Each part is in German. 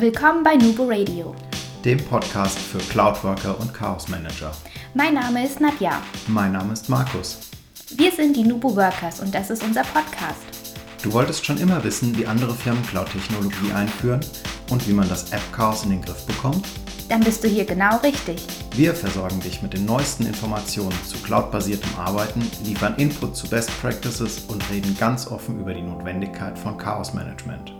Willkommen bei Nubo Radio, dem Podcast für Cloudworker und Chaos Manager. Mein Name ist Nadja. Mein Name ist Markus. Wir sind die Nubo Workers und das ist unser Podcast. Du wolltest schon immer wissen, wie andere Firmen Cloud-Technologie einführen und wie man das App-Chaos in den Griff bekommt? Dann bist du hier genau richtig. Wir versorgen dich mit den neuesten Informationen zu cloudbasiertem Arbeiten, liefern Input zu Best Practices und reden ganz offen über die Notwendigkeit von Chaos Management.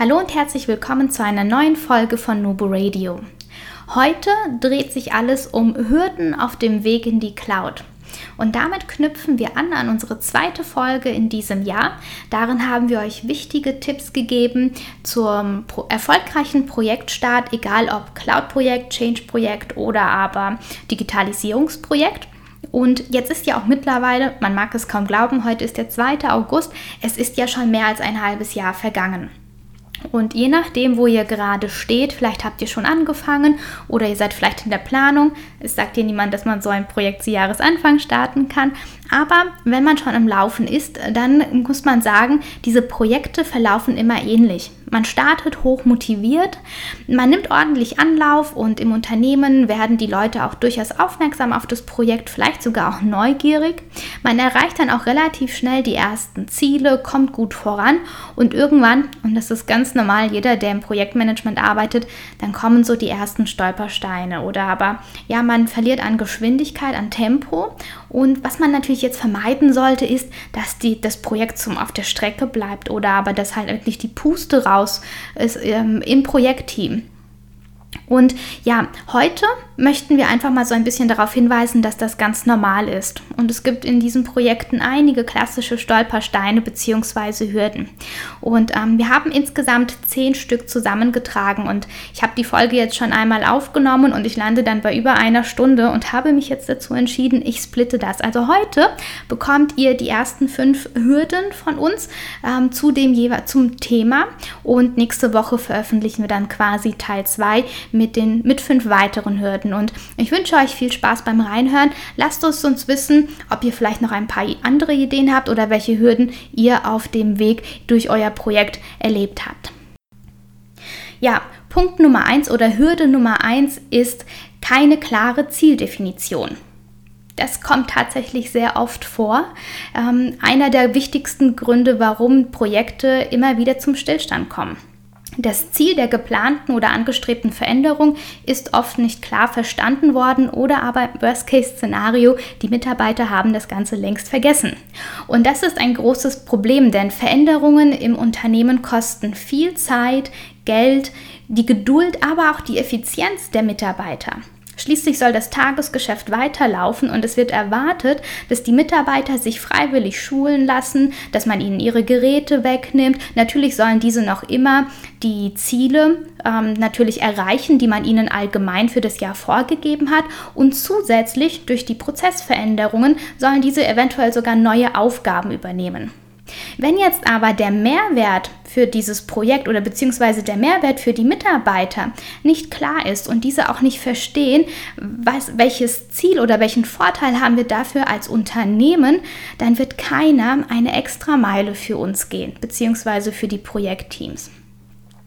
Hallo und herzlich willkommen zu einer neuen Folge von Nubo Radio. Heute dreht sich alles um Hürden auf dem Weg in die Cloud. Und damit knüpfen wir an an unsere zweite Folge in diesem Jahr. Darin haben wir euch wichtige Tipps gegeben zum pro erfolgreichen Projektstart, egal ob Cloud-Projekt, Change-Projekt oder aber Digitalisierungsprojekt. Und jetzt ist ja auch mittlerweile, man mag es kaum glauben, heute ist der 2. August, es ist ja schon mehr als ein halbes Jahr vergangen. Und je nachdem, wo ihr gerade steht, vielleicht habt ihr schon angefangen oder ihr seid vielleicht in der Planung. Es sagt dir niemand, dass man so ein Projekt zu Jahresanfang starten kann. Aber wenn man schon im Laufen ist, dann muss man sagen, diese Projekte verlaufen immer ähnlich. Man startet hoch motiviert, man nimmt ordentlich Anlauf und im Unternehmen werden die Leute auch durchaus aufmerksam auf das Projekt, vielleicht sogar auch neugierig. Man erreicht dann auch relativ schnell die ersten Ziele, kommt gut voran und irgendwann, und das ist ganz normal, jeder, der im Projektmanagement arbeitet, dann kommen so die ersten Stolpersteine oder aber ja, man verliert an Geschwindigkeit, an Tempo und was man natürlich jetzt vermeiden sollte, ist, dass die, das Projekt zum auf der Strecke bleibt oder aber dass halt wirklich die Puste raus ist ähm, im Projektteam. Und ja, heute möchten wir einfach mal so ein bisschen darauf hinweisen, dass das ganz normal ist. Und es gibt in diesen Projekten einige klassische Stolpersteine bzw. Hürden. Und ähm, wir haben insgesamt zehn Stück zusammengetragen und ich habe die Folge jetzt schon einmal aufgenommen und ich lande dann bei über einer Stunde und habe mich jetzt dazu entschieden, ich splitte das. Also heute bekommt ihr die ersten fünf Hürden von uns ähm, zu dem zum Thema und nächste Woche veröffentlichen wir dann quasi Teil 2 mit, den, mit fünf weiteren Hürden. Und ich wünsche euch viel Spaß beim Reinhören. Lasst es uns wissen, ob ihr vielleicht noch ein paar andere Ideen habt oder welche Hürden ihr auf dem Weg durch euer Projekt erlebt habt. Ja, Punkt Nummer eins oder Hürde Nummer eins ist keine klare Zieldefinition. Das kommt tatsächlich sehr oft vor. Ähm, einer der wichtigsten Gründe, warum Projekte immer wieder zum Stillstand kommen. Das Ziel der geplanten oder angestrebten Veränderung ist oft nicht klar verstanden worden oder aber im Worst-Case-Szenario, die Mitarbeiter haben das Ganze längst vergessen. Und das ist ein großes Problem, denn Veränderungen im Unternehmen kosten viel Zeit, Geld, die Geduld, aber auch die Effizienz der Mitarbeiter. Schließlich soll das Tagesgeschäft weiterlaufen und es wird erwartet, dass die Mitarbeiter sich freiwillig schulen lassen, dass man ihnen ihre Geräte wegnimmt. Natürlich sollen diese noch immer die Ziele ähm, natürlich erreichen, die man ihnen allgemein für das Jahr vorgegeben hat. Und zusätzlich durch die Prozessveränderungen sollen diese eventuell sogar neue Aufgaben übernehmen. Wenn jetzt aber der Mehrwert für dieses Projekt oder beziehungsweise der Mehrwert für die Mitarbeiter nicht klar ist und diese auch nicht verstehen, was, welches Ziel oder welchen Vorteil haben wir dafür als Unternehmen, dann wird keiner eine extra Meile für uns gehen, beziehungsweise für die Projektteams.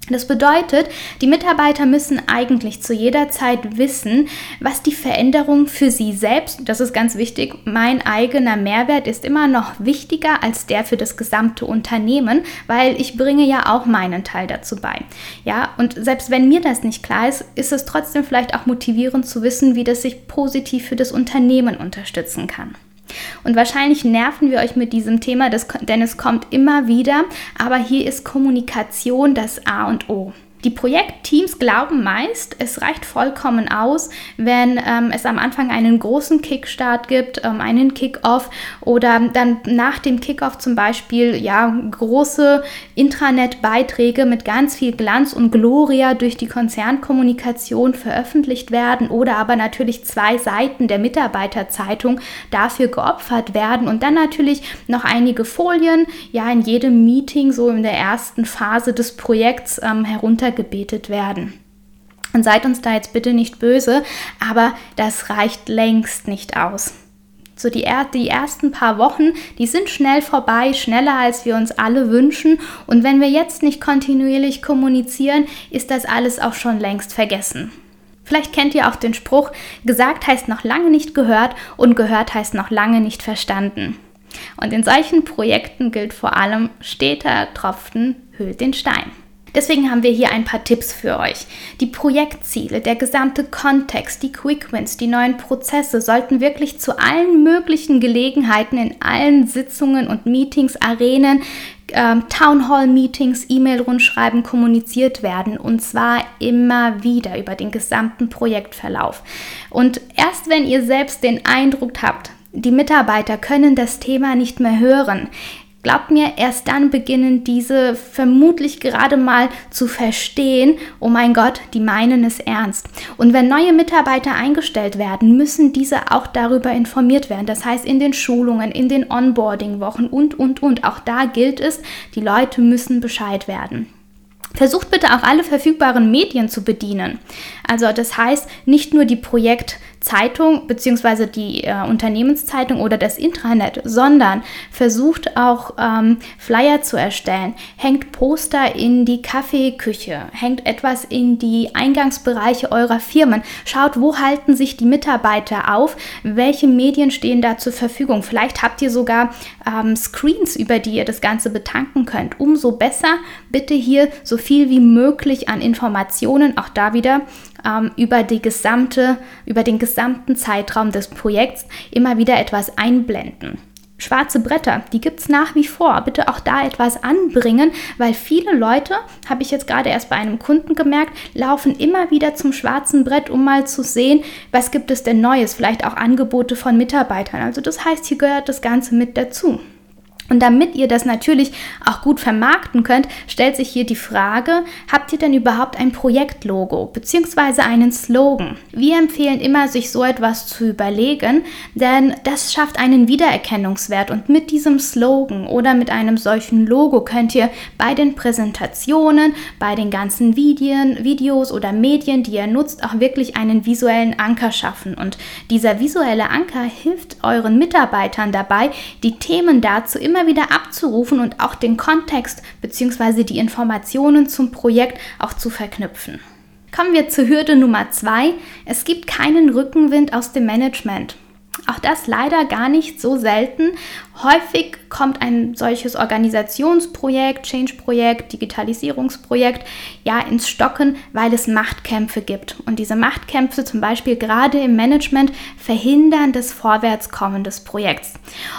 Das bedeutet, die Mitarbeiter müssen eigentlich zu jeder Zeit wissen, was die Veränderung für sie selbst, das ist ganz wichtig, mein eigener Mehrwert ist immer noch wichtiger als der für das gesamte Unternehmen, weil ich bringe ja auch meinen Teil dazu bei. Ja, und selbst wenn mir das nicht klar ist, ist es trotzdem vielleicht auch motivierend zu wissen, wie das sich positiv für das Unternehmen unterstützen kann. Und wahrscheinlich nerven wir euch mit diesem Thema, denn es kommt immer wieder, aber hier ist Kommunikation das A und O. Die Projektteams glauben meist, es reicht vollkommen aus, wenn ähm, es am Anfang einen großen Kickstart gibt, ähm, einen Kickoff oder dann nach dem Kickoff zum Beispiel ja große Intranet-Beiträge mit ganz viel Glanz und Gloria durch die Konzernkommunikation veröffentlicht werden oder aber natürlich zwei Seiten der Mitarbeiterzeitung dafür geopfert werden und dann natürlich noch einige Folien ja in jedem Meeting so in der ersten Phase des Projekts ähm, herunter gebetet werden. Und seid uns da jetzt bitte nicht böse, aber das reicht längst nicht aus. So die, die ersten paar Wochen, die sind schnell vorbei, schneller als wir uns alle wünschen. Und wenn wir jetzt nicht kontinuierlich kommunizieren, ist das alles auch schon längst vergessen. Vielleicht kennt ihr auch den Spruch, gesagt heißt noch lange nicht gehört und gehört heißt noch lange nicht verstanden. Und in solchen Projekten gilt vor allem, steter Tropfen hüllt den Stein. Deswegen haben wir hier ein paar Tipps für euch. Die Projektziele, der gesamte Kontext, die Quick-Wins, die neuen Prozesse sollten wirklich zu allen möglichen Gelegenheiten in allen Sitzungen und Meetings, Arenen, ähm, Town Hall Meetings, E-Mail-Rundschreiben kommuniziert werden und zwar immer wieder über den gesamten Projektverlauf. Und erst wenn ihr selbst den Eindruck habt, die Mitarbeiter können das Thema nicht mehr hören, Glaubt mir, erst dann beginnen diese vermutlich gerade mal zu verstehen, oh mein Gott, die meinen es ernst. Und wenn neue Mitarbeiter eingestellt werden, müssen diese auch darüber informiert werden. Das heißt in den Schulungen, in den Onboarding-Wochen und, und, und. Auch da gilt es, die Leute müssen Bescheid werden. Versucht bitte auch alle verfügbaren Medien zu bedienen. Also das heißt nicht nur die Projekt- Zeitung bzw. die äh, Unternehmenszeitung oder das Intranet, sondern versucht auch ähm, Flyer zu erstellen, hängt Poster in die Kaffeeküche, hängt etwas in die Eingangsbereiche eurer Firmen, schaut, wo halten sich die Mitarbeiter auf, welche Medien stehen da zur Verfügung. Vielleicht habt ihr sogar ähm, Screens, über die ihr das Ganze betanken könnt. Umso besser bitte hier so viel wie möglich an Informationen, auch da wieder ähm, über, die gesamte, über den gesamten Zeitraum des Projekts immer wieder etwas einblenden. Schwarze Bretter, die gibt es nach wie vor. Bitte auch da etwas anbringen, weil viele Leute, habe ich jetzt gerade erst bei einem Kunden gemerkt, laufen immer wieder zum schwarzen Brett, um mal zu sehen, was gibt es denn Neues, vielleicht auch Angebote von Mitarbeitern. Also das heißt, hier gehört das Ganze mit dazu. Und damit ihr das natürlich auch gut vermarkten könnt, stellt sich hier die Frage, habt ihr denn überhaupt ein Projektlogo bzw. einen Slogan? Wir empfehlen immer, sich so etwas zu überlegen, denn das schafft einen Wiedererkennungswert und mit diesem Slogan oder mit einem solchen Logo könnt ihr bei den Präsentationen, bei den ganzen Videon, Videos oder Medien, die ihr nutzt, auch wirklich einen visuellen Anker schaffen. Und dieser visuelle Anker hilft euren Mitarbeitern dabei, die Themen dazu immer immer wieder abzurufen und auch den Kontext bzw. die Informationen zum Projekt auch zu verknüpfen. Kommen wir zur Hürde Nummer zwei. Es gibt keinen Rückenwind aus dem Management. Auch das leider gar nicht so selten. Häufig kommt ein solches Organisationsprojekt, Change-Projekt, Digitalisierungsprojekt ja ins Stocken, weil es Machtkämpfe gibt. Und diese Machtkämpfe zum Beispiel gerade im Management verhindern das Vorwärtskommen des Projekts.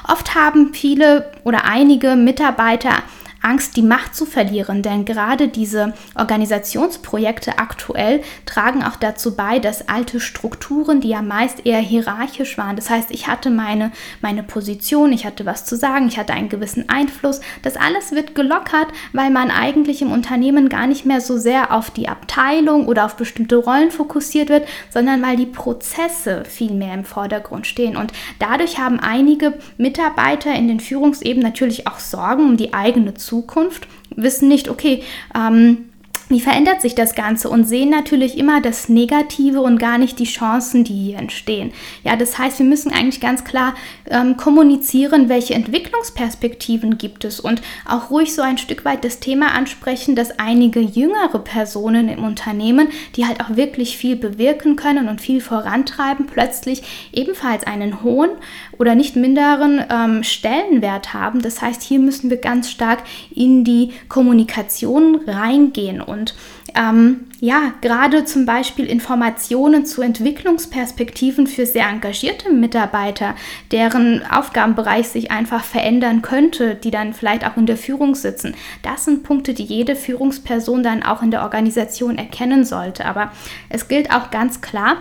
Oft haben viele oder einige Mitarbeiter Angst, die Macht zu verlieren. Denn gerade diese Organisationsprojekte aktuell tragen auch dazu bei, dass alte Strukturen, die ja meist eher hierarchisch waren, das heißt, ich hatte meine, meine Position, ich hatte was zu sagen, ich hatte einen gewissen Einfluss, das alles wird gelockert, weil man eigentlich im Unternehmen gar nicht mehr so sehr auf die Abteilung oder auf bestimmte Rollen fokussiert wird, sondern weil die Prozesse viel mehr im Vordergrund stehen. Und dadurch haben einige Mitarbeiter in den Führungsebenen natürlich auch Sorgen um die eigene Zukunft Zukunft, wissen nicht, okay, ähm, wie verändert sich das Ganze und sehen natürlich immer das Negative und gar nicht die Chancen, die hier entstehen. Ja, das heißt, wir müssen eigentlich ganz klar ähm, kommunizieren, welche Entwicklungsperspektiven gibt es und auch ruhig so ein Stück weit das Thema ansprechen, dass einige jüngere Personen im Unternehmen, die halt auch wirklich viel bewirken können und viel vorantreiben, plötzlich ebenfalls einen hohen oder nicht minderen ähm, Stellenwert haben. Das heißt, hier müssen wir ganz stark in die Kommunikation reingehen und ähm, ja, gerade zum Beispiel Informationen zu Entwicklungsperspektiven für sehr engagierte Mitarbeiter, deren Aufgabenbereich sich einfach verändern könnte, die dann vielleicht auch in der Führung sitzen. Das sind Punkte, die jede Führungsperson dann auch in der Organisation erkennen sollte. Aber es gilt auch ganz klar,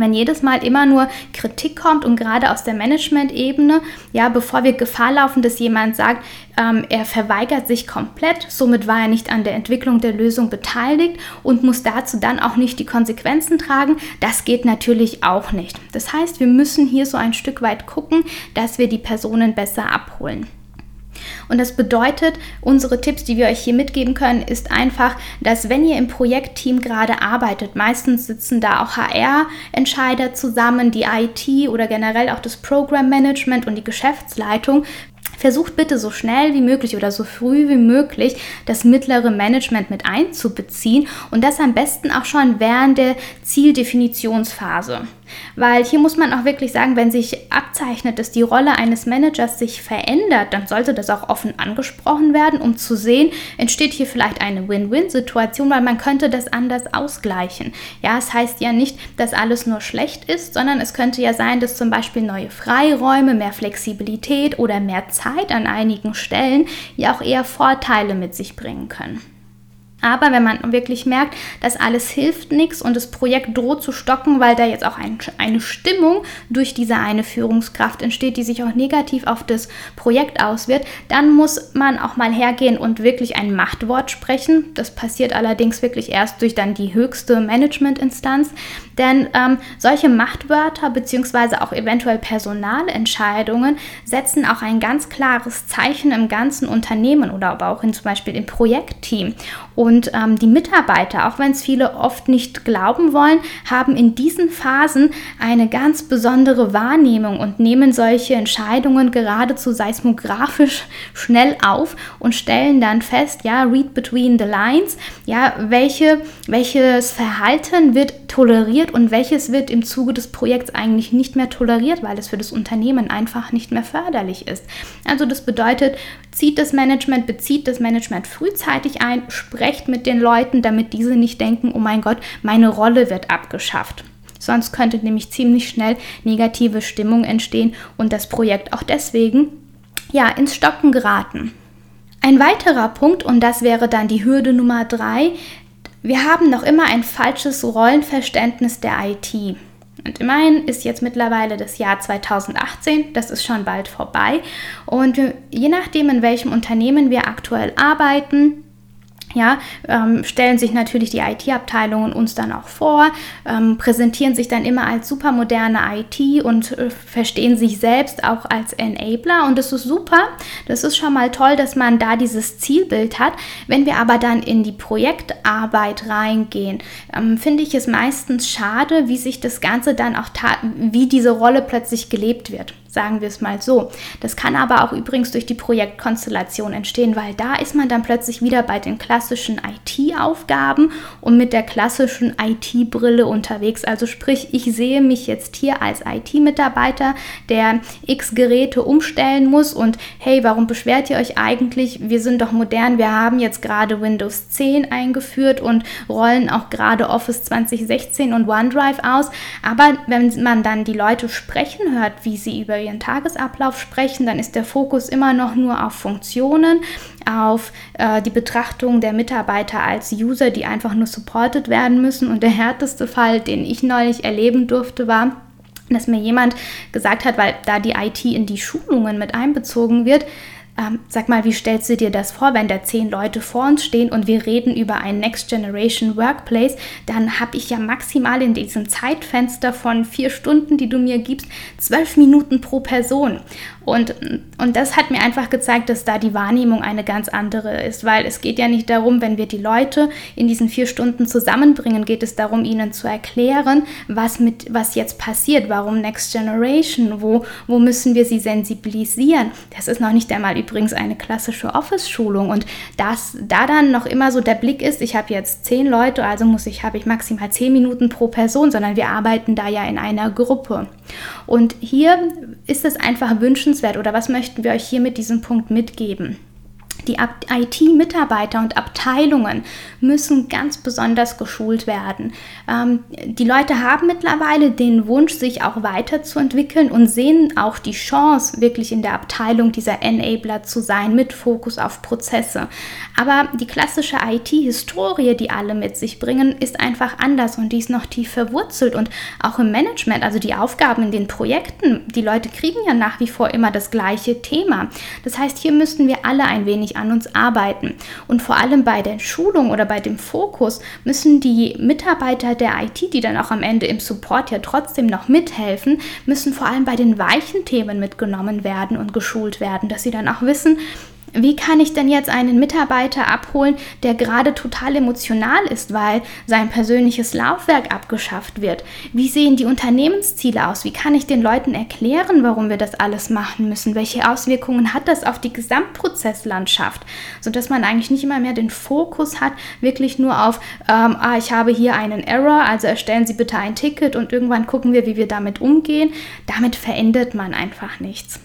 wenn jedes Mal immer nur Kritik kommt und gerade aus der Management-Ebene, ja, bevor wir Gefahr laufen, dass jemand sagt, ähm, er verweigert sich komplett, somit war er nicht an der Entwicklung der Lösung beteiligt und muss dazu dann auch nicht die Konsequenzen tragen, das geht natürlich auch nicht. Das heißt, wir müssen hier so ein Stück weit gucken, dass wir die Personen besser abholen. Und das bedeutet, unsere Tipps, die wir euch hier mitgeben können, ist einfach, dass wenn ihr im Projektteam gerade arbeitet, meistens sitzen da auch HR-Entscheider zusammen, die IT oder generell auch das Programm-Management und die Geschäftsleitung, Versucht bitte so schnell wie möglich oder so früh wie möglich das mittlere Management mit einzubeziehen und das am besten auch schon während der Zieldefinitionsphase. Weil hier muss man auch wirklich sagen, wenn sich abzeichnet, dass die Rolle eines Managers sich verändert, dann sollte das auch offen angesprochen werden, um zu sehen, entsteht hier vielleicht eine Win-Win-Situation, weil man könnte das anders ausgleichen. Ja, es heißt ja nicht, dass alles nur schlecht ist, sondern es könnte ja sein, dass zum Beispiel neue Freiräume, mehr Flexibilität oder mehr Zeit an einigen Stellen ja auch eher Vorteile mit sich bringen können. Aber wenn man wirklich merkt, dass alles hilft nichts und das Projekt droht zu stocken, weil da jetzt auch ein, eine Stimmung durch diese eine Führungskraft entsteht, die sich auch negativ auf das Projekt auswirkt, dann muss man auch mal hergehen und wirklich ein Machtwort sprechen. Das passiert allerdings wirklich erst durch dann die höchste Managementinstanz. Denn ähm, solche Machtwörter bzw. auch eventuell Personalentscheidungen setzen auch ein ganz klares Zeichen im ganzen Unternehmen oder aber auch in, zum Beispiel im Projektteam. Und ähm, die Mitarbeiter, auch wenn es viele oft nicht glauben wollen, haben in diesen Phasen eine ganz besondere Wahrnehmung und nehmen solche Entscheidungen geradezu seismografisch schnell auf und stellen dann fest, ja, read between the lines, ja, welche, welches Verhalten wird toleriert und welches wird im Zuge des Projekts eigentlich nicht mehr toleriert, weil es für das Unternehmen einfach nicht mehr förderlich ist. Also das bedeutet, zieht das Management, bezieht das Management frühzeitig ein, sprecht mit den Leuten, damit diese nicht denken, oh mein Gott, meine Rolle wird abgeschafft. Sonst könnte nämlich ziemlich schnell negative Stimmung entstehen und das Projekt auch deswegen ja ins Stocken geraten. Ein weiterer Punkt, und das wäre dann die Hürde Nummer drei, wir haben noch immer ein falsches Rollenverständnis der IT. Und immerhin ist jetzt mittlerweile das Jahr 2018, das ist schon bald vorbei. Und je nachdem, in welchem Unternehmen wir aktuell arbeiten, ja, ähm, stellen sich natürlich die IT-Abteilungen uns dann auch vor, ähm, präsentieren sich dann immer als supermoderne IT und äh, verstehen sich selbst auch als Enabler. Und das ist super. Das ist schon mal toll, dass man da dieses Zielbild hat. Wenn wir aber dann in die Projektarbeit reingehen, ähm, finde ich es meistens schade, wie sich das Ganze dann auch, wie diese Rolle plötzlich gelebt wird sagen wir es mal so. Das kann aber auch übrigens durch die Projektkonstellation entstehen, weil da ist man dann plötzlich wieder bei den klassischen IT-Aufgaben und mit der klassischen IT-Brille unterwegs. Also sprich, ich sehe mich jetzt hier als IT-Mitarbeiter, der X Geräte umstellen muss und hey, warum beschwert ihr euch eigentlich? Wir sind doch modern, wir haben jetzt gerade Windows 10 eingeführt und rollen auch gerade Office 2016 und OneDrive aus. Aber wenn man dann die Leute sprechen hört, wie sie über ihren Tagesablauf sprechen, dann ist der Fokus immer noch nur auf Funktionen, auf äh, die Betrachtung der Mitarbeiter als User, die einfach nur supported werden müssen. Und der härteste Fall, den ich neulich erleben durfte, war, dass mir jemand gesagt hat, weil da die IT in die Schulungen mit einbezogen wird, ähm, sag mal, wie stellst du dir das vor, wenn da zehn Leute vor uns stehen und wir reden über ein Next Generation Workplace, dann habe ich ja maximal in diesem Zeitfenster von vier Stunden, die du mir gibst, zwölf Minuten pro Person. Und, und das hat mir einfach gezeigt, dass da die Wahrnehmung eine ganz andere ist, weil es geht ja nicht darum, wenn wir die Leute in diesen vier Stunden zusammenbringen, geht es darum, ihnen zu erklären, was, mit, was jetzt passiert, warum Next Generation, wo, wo müssen wir sie sensibilisieren. Das ist noch nicht einmal übrigens eine klassische Office-Schulung und dass da dann noch immer so der Blick ist, ich habe jetzt zehn Leute, also muss ich, habe ich maximal zehn Minuten pro Person, sondern wir arbeiten da ja in einer Gruppe. Und hier ist es einfach wünschenswert oder was möchten wir euch hier mit diesem Punkt mitgeben? Die IT-Mitarbeiter und Abteilungen müssen ganz besonders geschult werden. Ähm, die Leute haben mittlerweile den Wunsch, sich auch weiterzuentwickeln und sehen auch die Chance, wirklich in der Abteilung dieser Enabler zu sein, mit Fokus auf Prozesse. Aber die klassische IT-Historie, die alle mit sich bringen, ist einfach anders und die ist noch tief verwurzelt. Und auch im Management, also die Aufgaben in den Projekten, die Leute kriegen ja nach wie vor immer das gleiche Thema. Das heißt, hier müssten wir alle ein wenig an uns arbeiten. Und vor allem bei der Schulung oder bei dem Fokus müssen die Mitarbeiter der IT, die dann auch am Ende im Support ja trotzdem noch mithelfen, müssen vor allem bei den weichen Themen mitgenommen werden und geschult werden, dass sie dann auch wissen, Wie kann ich denn jetzt einen Mitarbeiter abholen, der gerade total emotional ist, weil sein persönliches Laufwerk abgeschafft wird? Wie sehen die Unternehmensziele aus? Wie kann ich den Leuten erklären, warum wir das alles machen müssen? Welche Auswirkungen hat das auf die Gesamtprozesslandschaft? Sodass man eigentlich nicht immer mehr den Fokus hat, wirklich nur auf, ähm, ah, ich habe hier einen Error, also erstellen Sie bitte ein Ticket und irgendwann gucken wir, wie wir damit umgehen. Damit verändert man einfach nichts.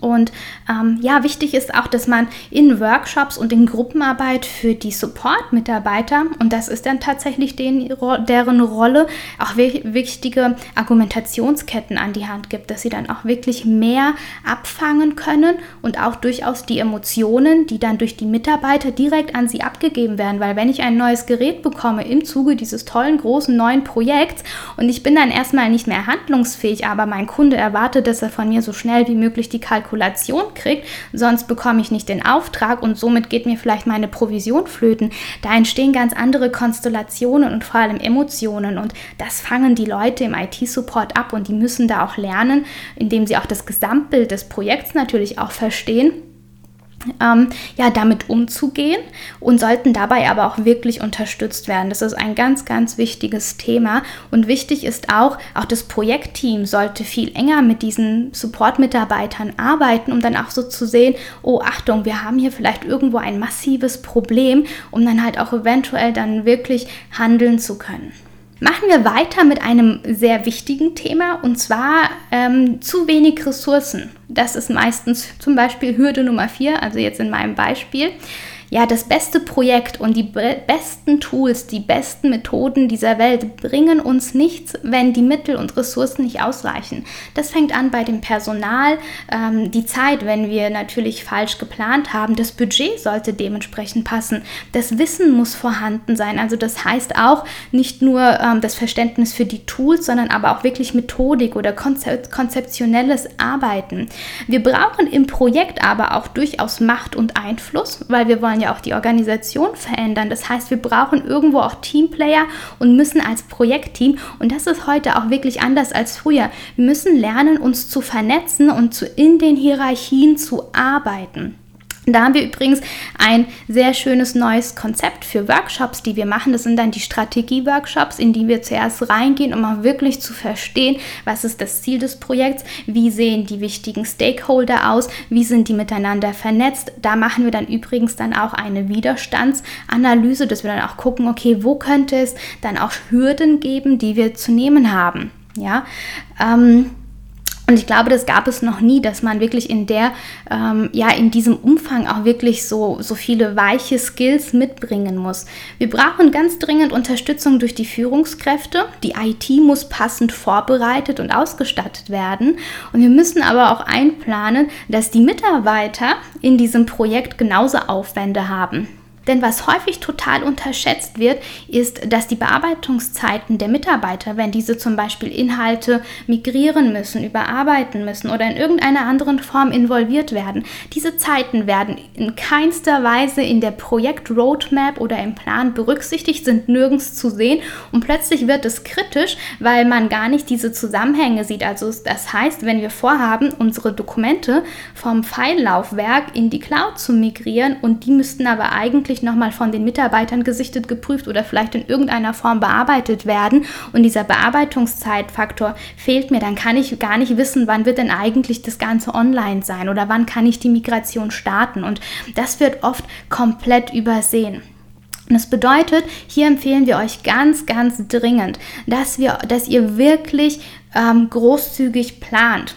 Und ähm, ja, wichtig ist auch, dass man in Workshops und in Gruppenarbeit für die Support-Mitarbeiter, und das ist dann tatsächlich den, deren Rolle, auch wichtige Argumentationsketten an die Hand gibt, dass sie dann auch wirklich mehr abfangen können und auch durchaus die Emotionen, die dann durch die Mitarbeiter direkt an sie abgegeben werden. Weil wenn ich ein neues Gerät bekomme im Zuge dieses tollen, großen, neuen Projekts und ich bin dann erstmal nicht mehr handlungsfähig, aber mein Kunde erwartet, dass er von mir so schnell wie möglich die Kalkulation Kalkulation kriegt, sonst bekomme ich nicht den Auftrag und somit geht mir vielleicht meine Provision flöten. Da entstehen ganz andere Konstellationen und vor allem Emotionen und das fangen die Leute im IT-Support ab und die müssen da auch lernen, indem sie auch das Gesamtbild des Projekts natürlich auch verstehen ähm, ja, damit umzugehen und sollten dabei aber auch wirklich unterstützt werden. Das ist ein ganz, ganz wichtiges Thema. Und wichtig ist auch, auch das Projektteam sollte viel enger mit diesen Support-Mitarbeitern arbeiten, um dann auch so zu sehen, oh Achtung, wir haben hier vielleicht irgendwo ein massives Problem, um dann halt auch eventuell dann wirklich handeln zu können. Machen wir weiter mit einem sehr wichtigen Thema und zwar ähm, zu wenig Ressourcen. Das ist meistens zum Beispiel Hürde Nummer 4, also jetzt in meinem Beispiel ja, das beste Projekt und die besten Tools, die besten Methoden dieser Welt bringen uns nichts, wenn die Mittel und Ressourcen nicht ausreichen. Das fängt an bei dem Personal, ähm, die Zeit, wenn wir natürlich falsch geplant haben. Das Budget sollte dementsprechend passen. Das Wissen muss vorhanden sein. Also das heißt auch nicht nur ähm, das Verständnis für die Tools, sondern aber auch wirklich Methodik oder konzep konzeptionelles Arbeiten. Wir brauchen im Projekt aber auch durchaus Macht und Einfluss, weil wir wollen ja auch die Organisation verändern. Das heißt, wir brauchen irgendwo auch Teamplayer und müssen als Projektteam, und das ist heute auch wirklich anders als früher, wir müssen lernen, uns zu vernetzen und zu, in den Hierarchien zu arbeiten. Da haben wir übrigens ein sehr schönes neues Konzept für Workshops, die wir machen. Das sind dann die Strategie-Workshops, in die wir zuerst reingehen, um auch wirklich zu verstehen, was ist das Ziel des Projekts, wie sehen die wichtigen Stakeholder aus, wie sind die miteinander vernetzt. Da machen wir dann übrigens dann auch eine Widerstandsanalyse, dass wir dann auch gucken, okay, wo könnte es dann auch Hürden geben, die wir zu nehmen haben. Ja, ähm, und ich glaube, das gab es noch nie, dass man wirklich in der, ähm, ja, in diesem Umfang auch wirklich so, so viele weiche Skills mitbringen muss. Wir brauchen ganz dringend Unterstützung durch die Führungskräfte. Die IT muss passend vorbereitet und ausgestattet werden. Und wir müssen aber auch einplanen, dass die Mitarbeiter in diesem Projekt genauso Aufwände haben. Denn was häufig total unterschätzt wird, ist, dass die Bearbeitungszeiten der Mitarbeiter, wenn diese zum Beispiel Inhalte migrieren müssen, überarbeiten müssen oder in irgendeiner anderen Form involviert werden, diese Zeiten werden in keinster Weise in der Projekt-Roadmap oder im Plan berücksichtigt, sind nirgends zu sehen und plötzlich wird es kritisch, weil man gar nicht diese Zusammenhänge sieht. Also das heißt, wenn wir vorhaben, unsere Dokumente vom File-Laufwerk in die Cloud zu migrieren und die müssten aber eigentlich wirklich nochmal von den Mitarbeitern gesichtet, geprüft oder vielleicht in irgendeiner Form bearbeitet werden. Und dieser Bearbeitungszeitfaktor fehlt mir, dann kann ich gar nicht wissen, wann wird denn eigentlich das Ganze online sein oder wann kann ich die Migration starten. Und das wird oft komplett übersehen. Das bedeutet, hier empfehlen wir euch ganz, ganz dringend, dass, wir, dass ihr wirklich ähm, großzügig plant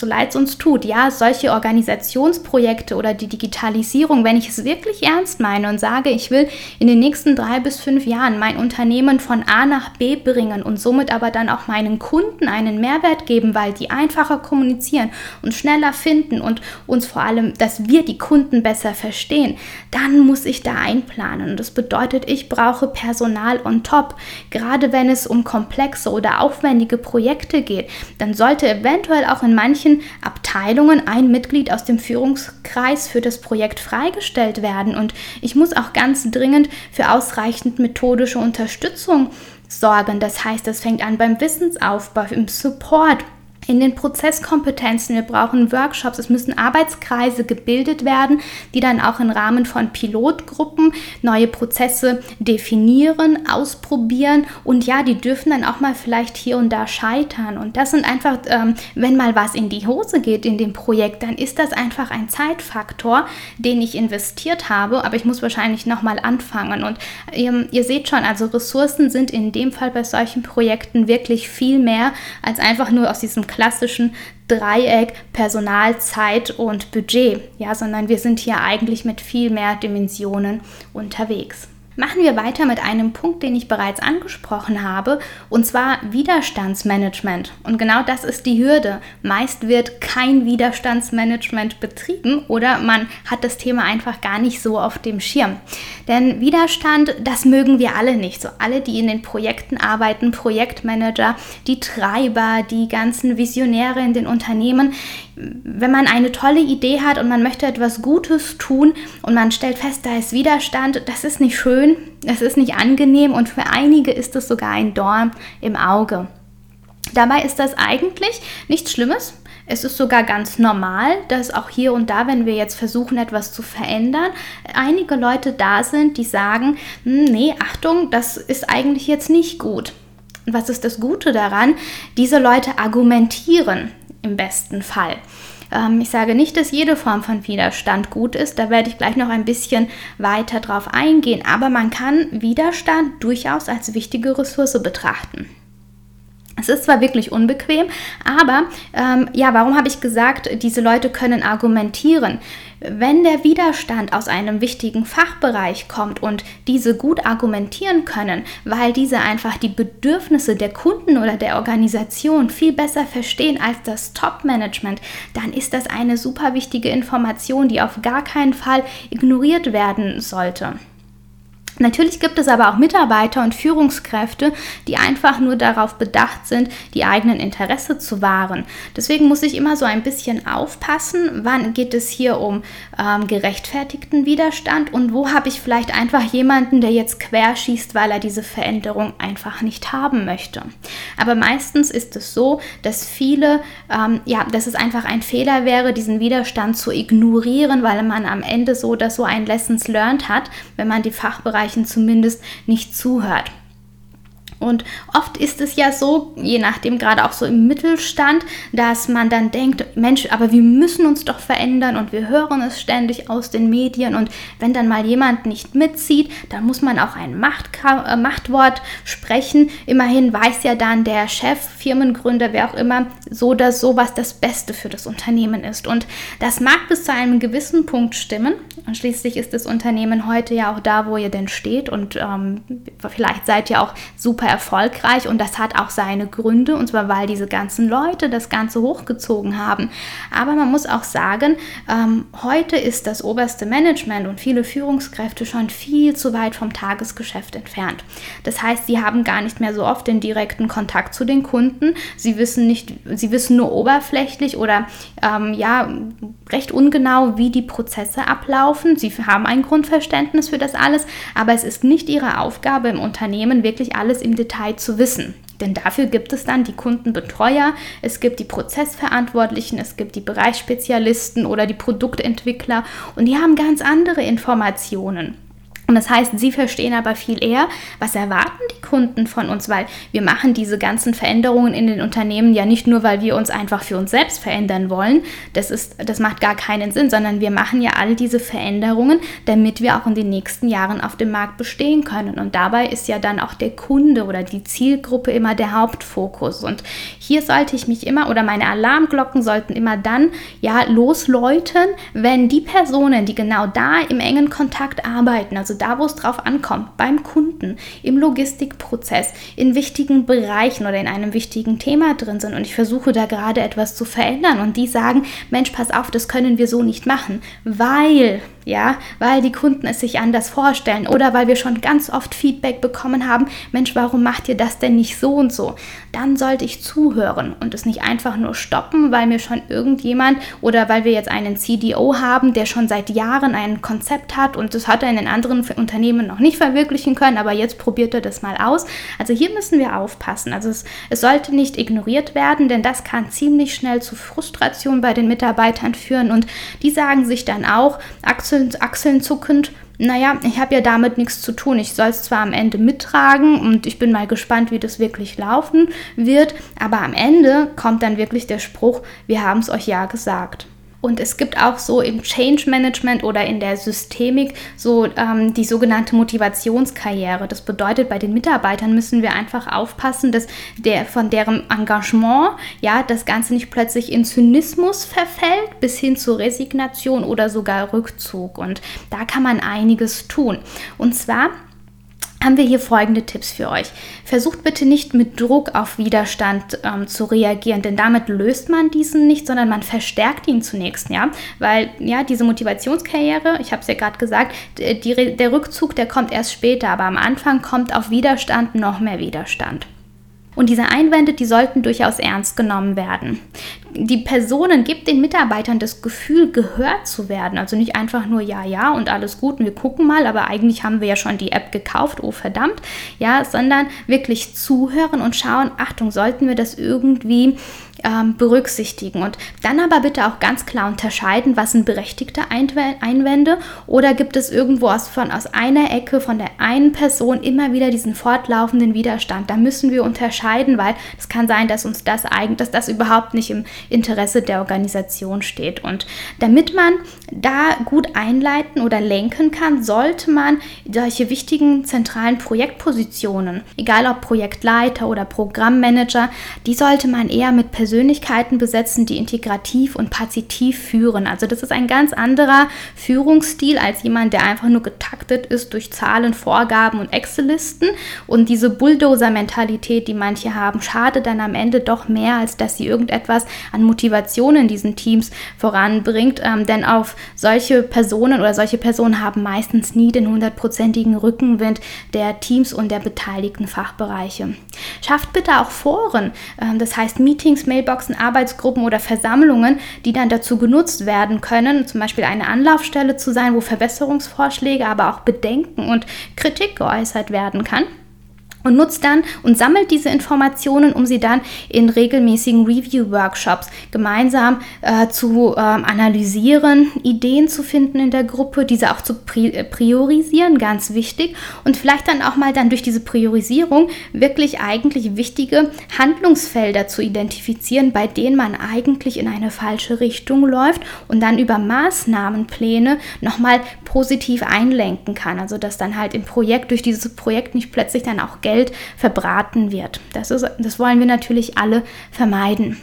so leid es uns tut, ja, solche Organisationsprojekte oder die Digitalisierung, wenn ich es wirklich ernst meine und sage, ich will in den nächsten drei bis fünf Jahren mein Unternehmen von A nach B bringen und somit aber dann auch meinen Kunden einen Mehrwert geben, weil die einfacher kommunizieren und schneller finden und uns vor allem, dass wir die Kunden besser verstehen, dann muss ich da einplanen. Und das bedeutet, ich brauche Personal on top. Gerade wenn es um komplexe oder aufwendige Projekte geht, dann sollte eventuell auch in manchen manchen Abteilungen ein Mitglied aus dem Führungskreis für das Projekt freigestellt werden. Und ich muss auch ganz dringend für ausreichend methodische Unterstützung sorgen. Das heißt, das fängt an beim Wissensaufbau, im Support in den Prozesskompetenzen. Wir brauchen Workshops, es müssen Arbeitskreise gebildet werden, die dann auch im Rahmen von Pilotgruppen neue Prozesse definieren, ausprobieren und ja, die dürfen dann auch mal vielleicht hier und da scheitern. Und das sind einfach, ähm, wenn mal was in die Hose geht in dem Projekt, dann ist das einfach ein Zeitfaktor, den ich investiert habe, aber ich muss wahrscheinlich nochmal anfangen. Und ähm, ihr seht schon, also Ressourcen sind in dem Fall bei solchen Projekten wirklich viel mehr als einfach nur aus diesem klassischen Dreieck Personal, Zeit und Budget, ja, sondern wir sind hier eigentlich mit viel mehr Dimensionen unterwegs. Machen wir weiter mit einem Punkt, den ich bereits angesprochen habe, und zwar Widerstandsmanagement. Und genau das ist die Hürde. Meist wird kein Widerstandsmanagement betrieben oder man hat das Thema einfach gar nicht so auf dem Schirm. Denn Widerstand, das mögen wir alle nicht. So alle, die in den Projekten arbeiten, Projektmanager, die Treiber, die ganzen Visionäre in den Unternehmen, wenn man eine tolle Idee hat und man möchte etwas Gutes tun und man stellt fest, da ist Widerstand, das ist nicht schön, das ist nicht angenehm und für einige ist es sogar ein Dorn im Auge. Dabei ist das eigentlich nichts Schlimmes. Es ist sogar ganz normal, dass auch hier und da, wenn wir jetzt versuchen, etwas zu verändern, einige Leute da sind, die sagen, hm, nee, Achtung, das ist eigentlich jetzt nicht gut. Was ist das Gute daran? Diese Leute argumentieren im besten Fall. Ähm, ich sage nicht, dass jede Form von Widerstand gut ist, da werde ich gleich noch ein bisschen weiter drauf eingehen, aber man kann Widerstand durchaus als wichtige Ressource betrachten. Es ist zwar wirklich unbequem, aber ähm, ja, warum habe ich gesagt, diese Leute können argumentieren? Wenn der Widerstand aus einem wichtigen Fachbereich kommt und diese gut argumentieren können, weil diese einfach die Bedürfnisse der Kunden oder der Organisation viel besser verstehen als das Top-Management, dann ist das eine super wichtige Information, die auf gar keinen Fall ignoriert werden sollte. Natürlich gibt es aber auch Mitarbeiter und Führungskräfte, die einfach nur darauf bedacht sind, die eigenen Interesse zu wahren. Deswegen muss ich immer so ein bisschen aufpassen, wann geht es hier um ähm, gerechtfertigten Widerstand und wo habe ich vielleicht einfach jemanden, der jetzt querschießt, weil er diese Veränderung einfach nicht haben möchte. Aber meistens ist es so, dass viele, ähm, ja, dass es einfach ein Fehler wäre, diesen Widerstand zu ignorieren, weil man am Ende so oder so ein Lessons learned hat, wenn man die Fachbereiche Bereichen zumindest nicht zuhört. Und oft ist es ja so, je nachdem gerade auch so im Mittelstand, dass man dann denkt, Mensch, aber wir müssen uns doch verändern und wir hören es ständig aus den Medien und wenn dann mal jemand nicht mitzieht, dann muss man auch ein äh, Machtwort sprechen. Immerhin weiß ja dann der Chef, Firmengründer, wer auch immer, so oder so, was das Beste für das Unternehmen ist. Und das mag bis zu einem gewissen Punkt stimmen. Und schließlich ist das Unternehmen heute ja auch da, wo ihr denn steht und ähm, vielleicht seid ihr auch super erfolgreich und das hat auch seine Gründe und zwar weil diese ganzen Leute das Ganze hochgezogen haben. Aber man muss auch sagen, ähm, heute ist das oberste Management und viele Führungskräfte schon viel zu weit vom Tagesgeschäft entfernt. Das heißt, sie haben gar nicht mehr so oft den direkten Kontakt zu den Kunden. Sie wissen nicht, sie wissen nur oberflächlich oder ähm, ja recht ungenau, wie die Prozesse ablaufen. Sie haben ein Grundverständnis für das alles, aber es ist nicht ihre Aufgabe im Unternehmen wirklich alles im Detail zu wissen. Denn dafür gibt es dann die Kundenbetreuer, es gibt die Prozessverantwortlichen, es gibt die Bereichsspezialisten oder die Produktentwickler und die haben ganz andere Informationen. Und das heißt, sie verstehen aber viel eher, was erwarten die Kunden von uns, weil wir machen diese ganzen Veränderungen in den Unternehmen ja nicht nur, weil wir uns einfach für uns selbst verändern wollen. Das, ist, das macht gar keinen Sinn, sondern wir machen ja all diese Veränderungen, damit wir auch in den nächsten Jahren auf dem Markt bestehen können. Und dabei ist ja dann auch der Kunde oder die Zielgruppe immer der Hauptfokus. Und hier sollte ich mich immer oder meine Alarmglocken sollten immer dann ja losläuten, wenn die Personen, die genau da im engen Kontakt arbeiten, also da, wo es drauf ankommt, beim Kunden, im Logistikprozess, in wichtigen Bereichen oder in einem wichtigen Thema drin sind. Und ich versuche da gerade etwas zu verändern. Und die sagen, Mensch, pass auf, das können wir so nicht machen, weil ja, weil die Kunden es sich anders vorstellen oder weil wir schon ganz oft Feedback bekommen haben, Mensch, warum macht ihr das denn nicht so und so? Dann sollte ich zuhören und es nicht einfach nur stoppen, weil mir schon irgendjemand oder weil wir jetzt einen CDO haben, der schon seit Jahren ein Konzept hat und das hat er in den anderen Unternehmen noch nicht verwirklichen können, aber jetzt probiert er das mal aus. Also hier müssen wir aufpassen. Also es, es sollte nicht ignoriert werden, denn das kann ziemlich schnell zu Frustration bei den Mitarbeitern führen und die sagen sich dann auch, Achseln, Achseln zuckend, naja, ich habe ja damit nichts zu tun. Ich soll es zwar am Ende mittragen und ich bin mal gespannt, wie das wirklich laufen wird, aber am Ende kommt dann wirklich der Spruch, wir haben es euch ja gesagt. Und es gibt auch so im Change Management oder in der Systemik so ähm, die sogenannte Motivationskarriere. Das bedeutet, bei den Mitarbeitern müssen wir einfach aufpassen, dass der von deren Engagement ja das Ganze nicht plötzlich in Zynismus verfällt bis hin zur Resignation oder sogar Rückzug. Und da kann man einiges tun. Und zwar haben wir hier folgende Tipps für euch. Versucht bitte nicht mit Druck auf Widerstand ähm, zu reagieren, denn damit löst man diesen nicht, sondern man verstärkt ihn zunächst, ja, weil ja diese Motivationskarriere, ich habe es ja gerade gesagt, die, der Rückzug, der kommt erst später, aber am Anfang kommt auf Widerstand noch mehr Widerstand. Und diese Einwände, die sollten durchaus ernst genommen werden. Die Personen gibt den Mitarbeitern das Gefühl, gehört zu werden. Also nicht einfach nur ja, ja und alles gut und wir gucken mal, aber eigentlich haben wir ja schon die App gekauft, oh verdammt, ja, sondern wirklich zuhören und schauen, Achtung, sollten wir das irgendwie ähm, berücksichtigen. Und dann aber bitte auch ganz klar unterscheiden, was sind berechtigte Einwände oder gibt es irgendwo aus, von, aus einer Ecke von der einen Person immer wieder diesen fortlaufenden Widerstand. Da müssen wir unterscheiden, weil es kann sein, dass uns das eigentlich, dass das überhaupt nicht im Interesse der Organisation steht. Und damit man da gut einleiten oder lenken kann, sollte man solche wichtigen zentralen Projektpositionen, egal ob Projektleiter oder Programmmanager, die sollte man eher mit Personen Persönlichkeiten besetzen, die integrativ und partitiv führen. Also das ist ein ganz anderer Führungsstil als jemand, der einfach nur getaktet ist durch Zahlen, Vorgaben und Excel-Listen. Und diese Bulldozer-Mentalität, die manche haben, schadet dann am Ende doch mehr, als dass sie irgendetwas an Motivation in diesen Teams voranbringt. Ähm, denn auf solche Personen oder solche Personen haben meistens nie den hundertprozentigen Rückenwind der Teams und der beteiligten Fachbereiche. Schafft bitte auch Foren, ähm, das heißt Meetings, Mail Mailboxen, Arbeitsgruppen oder Versammlungen, die dann dazu genutzt werden können, zum Beispiel eine Anlaufstelle zu sein, wo Verbesserungsvorschläge, aber auch Bedenken und Kritik geäußert werden kann und nutzt dann und sammelt diese Informationen, um sie dann in regelmäßigen Review-Workshops gemeinsam äh, zu äh, analysieren, Ideen zu finden in der Gruppe, diese auch zu äh, priorisieren, ganz wichtig und vielleicht dann auch mal dann durch diese Priorisierung wirklich eigentlich wichtige Handlungsfelder zu identifizieren, bei denen man eigentlich in eine falsche Richtung läuft und dann über Maßnahmenpläne nochmal positiv einlenken kann. Also dass dann halt im Projekt durch dieses Projekt nicht plötzlich dann auch Geld Geld verbraten wird. Das, ist, das wollen wir natürlich alle vermeiden.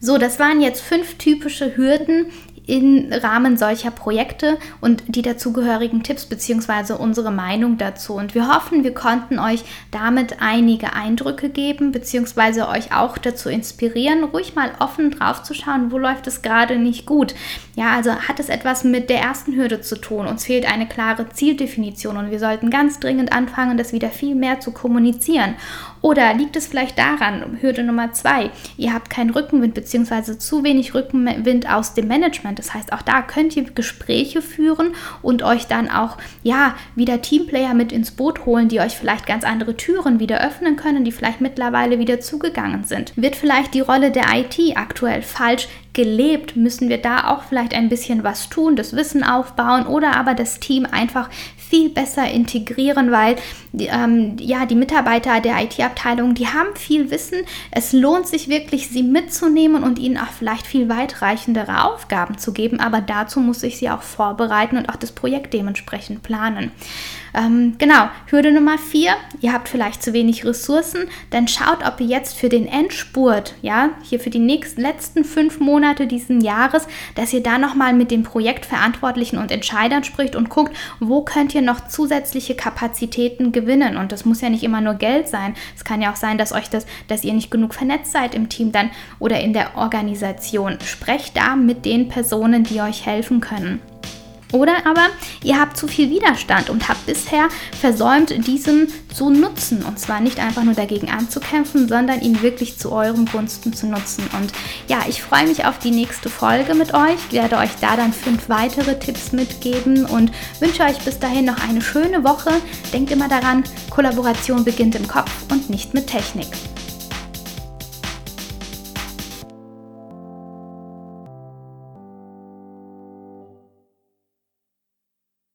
So, das waren jetzt fünf typische Hürden, im Rahmen solcher Projekte und die dazugehörigen Tipps bzw. unsere Meinung dazu. Und wir hoffen, wir konnten euch damit einige Eindrücke geben bzw. euch auch dazu inspirieren, ruhig mal offen drauf zu schauen, wo läuft es gerade nicht gut. Ja, also hat es etwas mit der ersten Hürde zu tun. Uns fehlt eine klare Zieldefinition und wir sollten ganz dringend anfangen, das wieder viel mehr zu kommunizieren. Oder liegt es vielleicht daran, Hürde Nummer zwei, ihr habt keinen Rückenwind bzw. zu wenig Rückenwind aus dem Management. Das heißt, auch da könnt ihr Gespräche führen und euch dann auch ja wieder Teamplayer mit ins Boot holen, die euch vielleicht ganz andere Türen wieder öffnen können, die vielleicht mittlerweile wieder zugegangen sind. Wird vielleicht die Rolle der IT aktuell falsch gelebt, müssen wir da auch vielleicht ein bisschen was tun, das Wissen aufbauen oder aber das Team einfach viel besser integrieren, weil ähm, ja, die Mitarbeiter der IT-Abteilung, die haben viel Wissen. Es lohnt sich wirklich, sie mitzunehmen und ihnen auch vielleicht viel weitreichendere Aufgaben zu geben, aber dazu muss ich sie auch vorbereiten und auch das Projekt dementsprechend planen. Ähm, genau, Hürde Nummer vier, ihr habt vielleicht zu wenig Ressourcen, dann schaut, ob ihr jetzt für den Endspurt, ja, hier für die nächsten letzten fünf Monate diesen Jahres, dass ihr da nochmal mit den Projektverantwortlichen und Entscheidern spricht und guckt, wo könnt ihr noch zusätzliche Kapazitäten gewinnen. Und das muss ja nicht immer nur Geld sein. Es kann ja auch sein, dass euch das, dass ihr nicht genug vernetzt seid im Team dann oder in der Organisation. Sprecht da mit den Personen, die euch helfen können. Oder aber ihr habt zu viel Widerstand und habt bisher versäumt, diesen zu nutzen. Und zwar nicht einfach nur dagegen anzukämpfen, sondern ihn wirklich zu eurem Gunsten zu nutzen. Und ja, ich freue mich auf die nächste Folge mit euch. Ich werde euch da dann fünf weitere Tipps mitgeben und wünsche euch bis dahin noch eine schöne Woche. Denkt immer daran, Kollaboration beginnt im Kopf und nicht mit Technik.